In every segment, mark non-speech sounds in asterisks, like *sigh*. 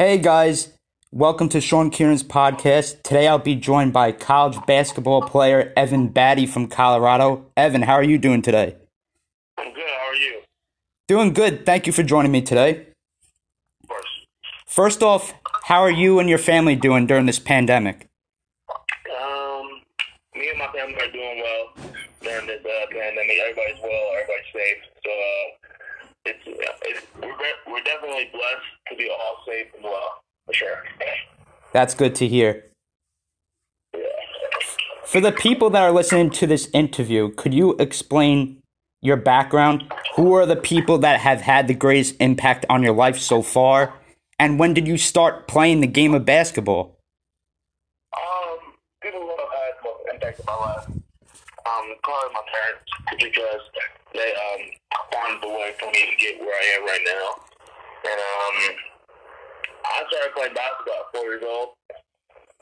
Hey guys, welcome to Sean Kieran's podcast. Today I'll be joined by college basketball player Evan Battey from Colorado. Evan, how are you doing today? I'm good. How are you? Doing good. Thank you for joining me today. Of course. First off, how are you and your family doing during this pandemic? Um, me and my family are doing well during this uh, pandemic. Everybody's well. Everybody's safe. So uh, it's, it's we're, we're definitely blessed to be all safe and well for sure. That's good to hear. Yeah. For the people that are listening to this interview, could you explain your background? Who are the people that have had the greatest impact on your life so far? And when did you start playing the game of basketball? Um, people who have had most impact in my life. Um, probably my parents because they um found the way for me to get where I am right now. And um, I started playing basketball at four years old.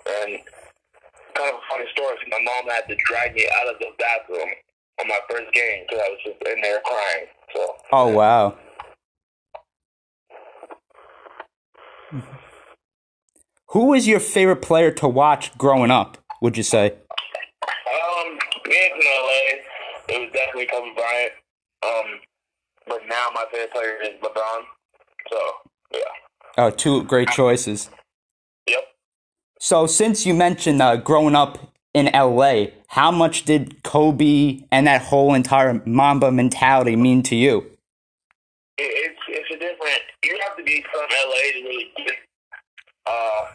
And kind of a funny story. My mom had to drag me out of the bathroom on my first game because I was just in there crying. So. Oh, wow. Who was your favorite player to watch growing up, would you say? Being in LA, it was definitely Kobe Bryant. Um, but now my favorite player is LeBron. So yeah. Oh, two great choices. Yep. So, since you mentioned uh, growing up in LA, how much did Kobe and that whole entire Mamba mentality mean to you? It's it's a different. You have to be from LA to really get uh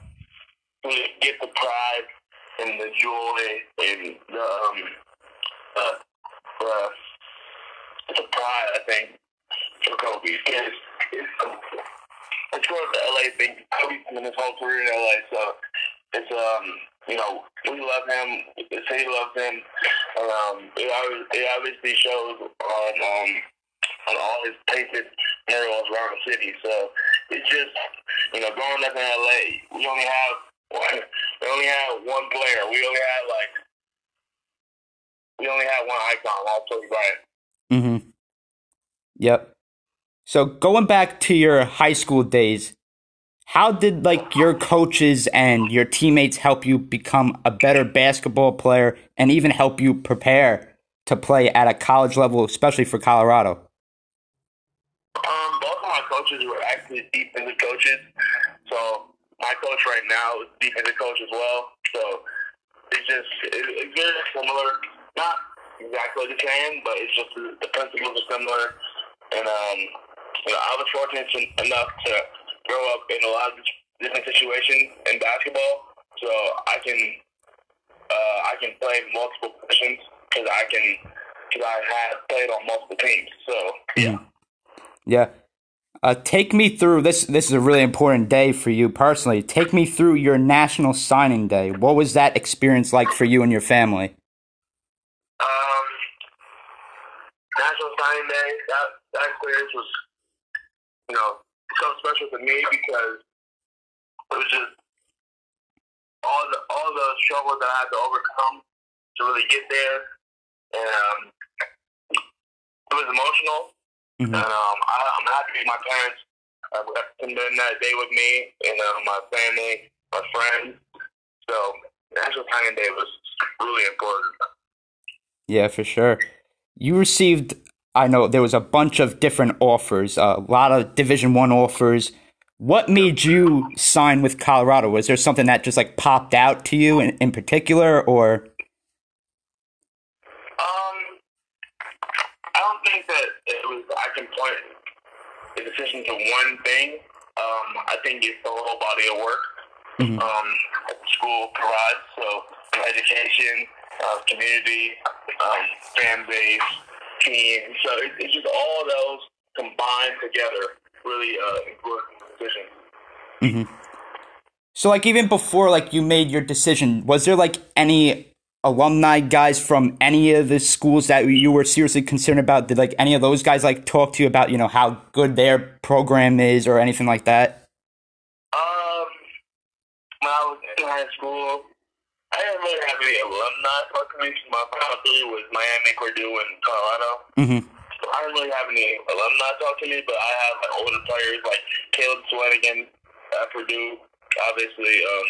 really get the pride and the joy and the um uh, uh the pride I think for Kobe because it's it's of the LA thing. Kobe's been his whole career in LA, so it's um you know we love him, the city loves him. Um, it, it obviously shows on um on all his painted murals around the city. So it's just you know growing up in LA, we only have *laughs* one, we only have one player. We only have like we only have one icon. That's Kobe Bryant. Mm-hmm. Yep. So going back to your high school days, how did like your coaches and your teammates help you become a better basketball player and even help you prepare to play at a college level, especially for Colorado? Um, both of my coaches were actually defensive coaches. So my coach right now is defensive coach as well. So it's just it, it's very similar. Not exactly the same, but it's just the, principles are similar. And um, you know, I was fortunate enough to grow up in a lot of different situations in basketball, so I can uh, I can play multiple positions because I can because I have played on multiple teams. So yeah. Yeah. Uh, take me through this. This is a really important day for you personally. Take me through your national signing day. What was that experience like for you and your family? Um, National Signing Day, that, that experience was, you know, so special to me because it was just all the all the struggles that I had to overcome to really get there, and um, it was emotional. Mhm. And um, I, I'm happy my parents uh, spent that day with me and uh, my family, my friends. So National Signing Day was really important. Yeah, for sure. You received. I know there was a bunch of different offers, a lot of Division One offers. What made you sign with Colorado? Was there something that just like popped out to you in, in particular, or Um, I don't think that it was. I can point decision to one thing. Um, I think it's the whole body of work. Mhm. Um, school provides. So education, uh, community, um, fan base, team. So it, it's just all of those combined together really uh, decision. So like even before like you made your decision, was there like any alumni guys from any of the schools that you were seriously concerned about? Did like any of those guys like talk to you about, you know, how good their program is or anything like that? Um, when I was in high school, I didn't really have any alumni talk to me. My final three was Miami, Purdue, and Colorado. Mhm. So I didn't really have any alumni talk to me, but I have like older players like Caleb Swanigan, at Purdue, obviously, um,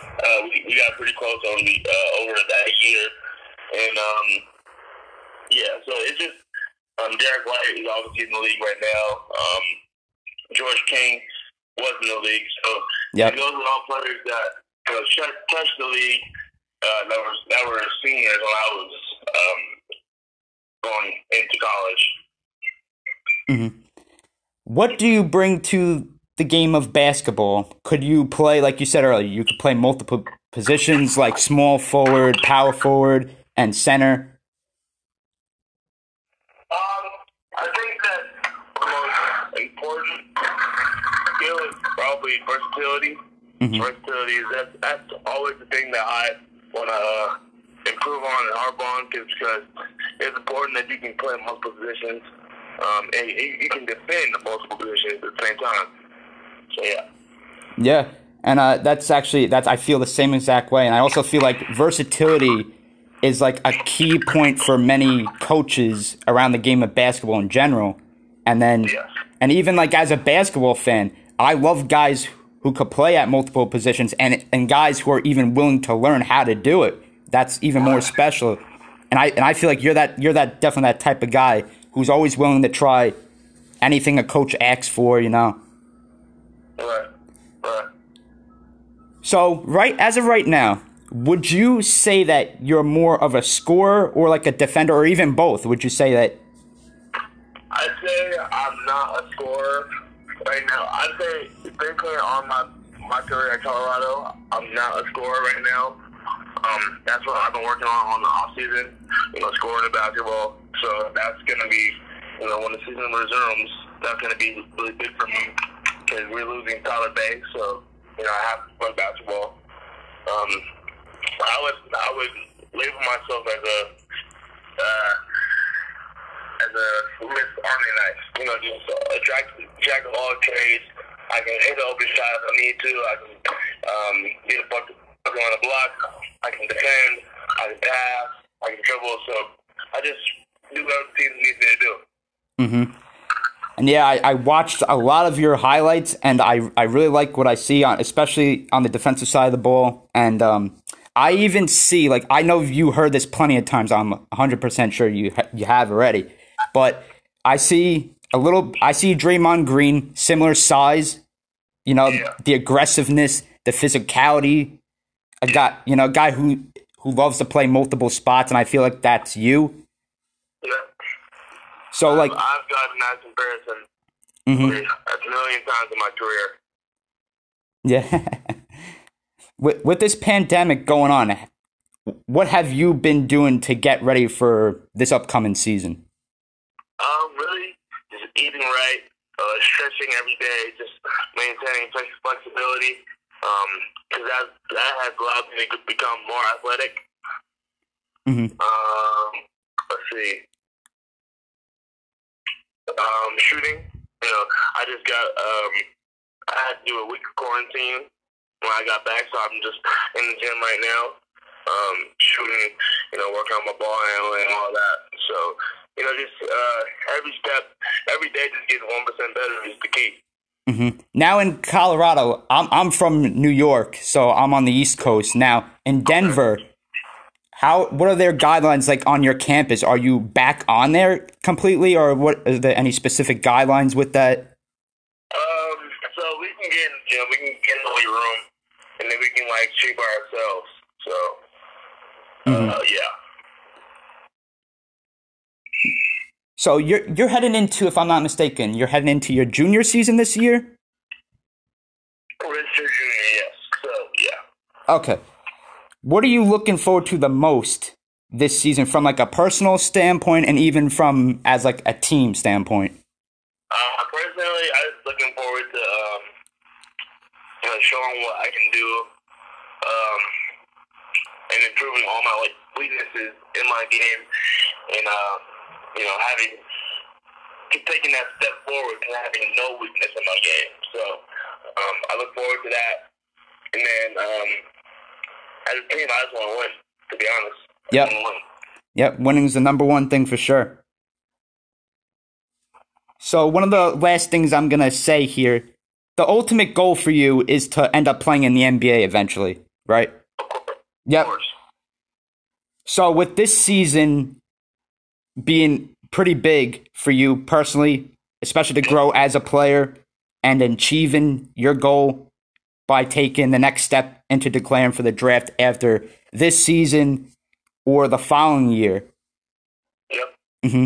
uh, we, we got pretty close on the, uh, over that year, and um, yeah, so it's just um, Derrick White is obviously in the league right now. Um, George King was in the league, so Yep. those are all players that you know, touched the league uh, that were that were seniors when I was um, going into college. What do you bring to the game of basketball? Could you play, like you said earlier, you could play multiple positions like small forward, power forward, and center? Um, I think that the most important skill is probably versatility. Mhm. Versatility is that's, that's always the thing that I want to uh, improve on and harp on because it's important that you can play multiple positions um, and you, you can defend multiple positions at the same time. So yeah. Yeah, and uh, that's actually that's I feel the same exact way, and I also feel like versatility is like a key point for many coaches around the game of basketball in general, and then Yes. and even like as a basketball fan, I love guys who could play at multiple positions and and guys who are even willing to learn how to do it. That's even more special, and I and I feel like you're that you're that definitely that type of guy who's always willing to try anything a coach asks for, you know. So, right as of right now, would you say that you're more of a scorer or like a defender or even both? Would you say that I'd say I'm not a scorer right now. I'd say basically on my my career at Colorado, I'm not a scorer right now. Um, that's what I've been working on on the off season. You know, scoring the basketball. So that's gonna be, you know, when the season resumes, that's gonna be really big for me because we're losing Tyler Bey. So you know, I have to play basketball. Um, I would I would label myself as a uh, as a Swiss Army knife. You know, just a jack, jack of all trades. I can hit the open shot if I need to. I can um, get a bucket on the block. I can defend. I can pass. I can dribble. So I just do what the team needs me to do. And yeah, I, I watched a lot of your highlights, and I I really like what I see on, especially on the defensive side of the ball. And um, I even see like I know you heard this plenty of times. I'm 100 percent sure you ha- you have already, but I see a little. I see Draymond Green, similar size. You know, Yeah. the aggressiveness, the physicality. A guy, you know, a guy who who loves to play multiple spots, and I feel like that's you. So like, I've gotten that comparison mhm. a million times in my career. Yeah. *laughs* with with this pandemic going on, what have you been doing to get ready for this upcoming season? Um, really, just eating right, uh, stretching every day, just maintaining flexibility. Um, because that that has allowed me to become more athletic. Mhm. Um, let's see. Um, shooting. You know, I just got um, I had to do a week of quarantine when I got back, so I'm just in the gym right now. Um, shooting, you know, working on my ball handling and all that. So, you know, just uh, every step, every day, just getting one percent better is the key. hmm Now in Colorado, I'm I'm from New York, so I'm on the East Coast. Now in Denver, how what are their guidelines like on your campus? Are you back on there completely, or what? Is there any specific guidelines with that? Um, so we can get in the gym, we can get in the room, and then we can like shape ourselves. So, uh, yeah. So you're you're heading into, if I'm not mistaken, you're heading into your junior season this year. Redshirt junior, yes. So, yeah. Okay. What are you looking forward to the most this season from like a personal standpoint and even from as like a team standpoint? Uh, personally, I was looking forward to um, you know showing what I can do, um, and improving all my like weaknesses in my game, and uh, you know having taking that step forward and having no weakness in my game. So um, I look forward to that, and then um, a team, I just want to win. To be honest, Yep. win. Yep, winning's the number one thing for sure. So one of the last things I'm gonna say here, the ultimate goal for you is to end up playing in the NBA eventually, right? Of course. Yep. Of course. So with this season being pretty big for you personally, especially to grow as a player and achieving your goal by taking the next step into declaring for the draft after this season or the following year. Yep. hmm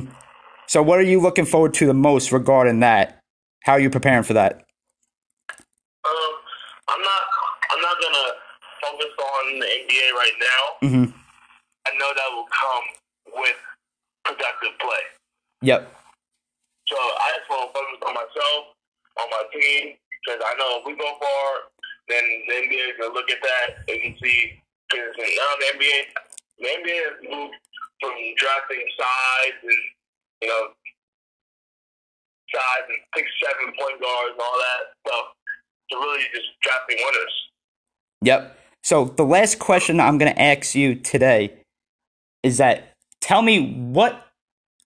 So what are you looking forward to the most regarding that? How are you preparing for that? Um, I'm not. I'm not gonna focus on the NBA right now. hmm I know that will come with productive play. Yep. So I just want to focus on myself, on my team, because I know if we go far, then the NBA is gonna look at that and see. Because now the NBA, the NBA has moved from drafting size and you know size and six, seven point guards and all that stuff to really just drafting winners. Yep. So the last question I'm to ask you today is that tell me what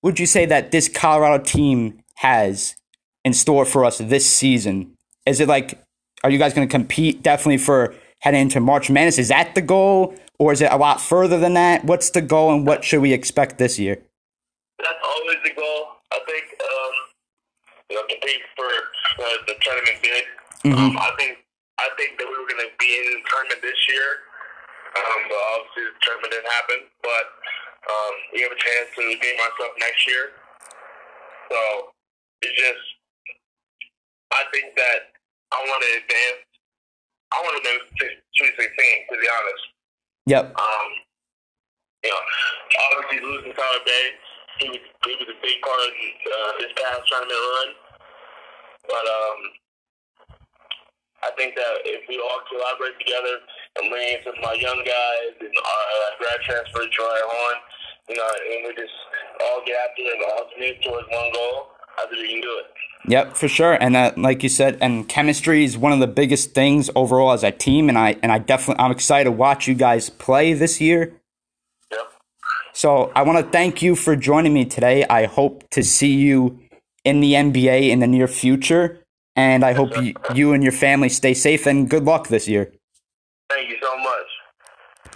would you say that this Colorado team has in store for us this season? Is it like are you guys going to compete definitely for heading into March Madness? Is that the goal or is it a lot further than that? What's the goal and what should we expect this year? That's always the goal. I think um, you know compete for uh, the tournament bid. Um, I think I think that we were going to be in the tournament this year. Um, but obviously the tournament didn't happen. But um, we have a chance to redeem ourselves next year. So it's just I think that I want to advance. I want to go to 2016 to be honest. Yep. Um, you know, obviously losing Tyler Bey, he was, he was a big part of uh, this past tournament run. But um, I think that if we all collaborate together and bring in some of my young guys and our uh, grad transfer Troy Horn, you know, and we just all get after it and all commit towards one goal, I think we can do it. Yep, for sure. And uh, like you said, and chemistry is one of the biggest things overall as a team. And I and I definitely I'm excited to watch you guys play this year. Yep. So I want to thank you for joining me today. I hope to see you in the NBA in the near future, and I hope you, you and your family stay safe and good luck this year.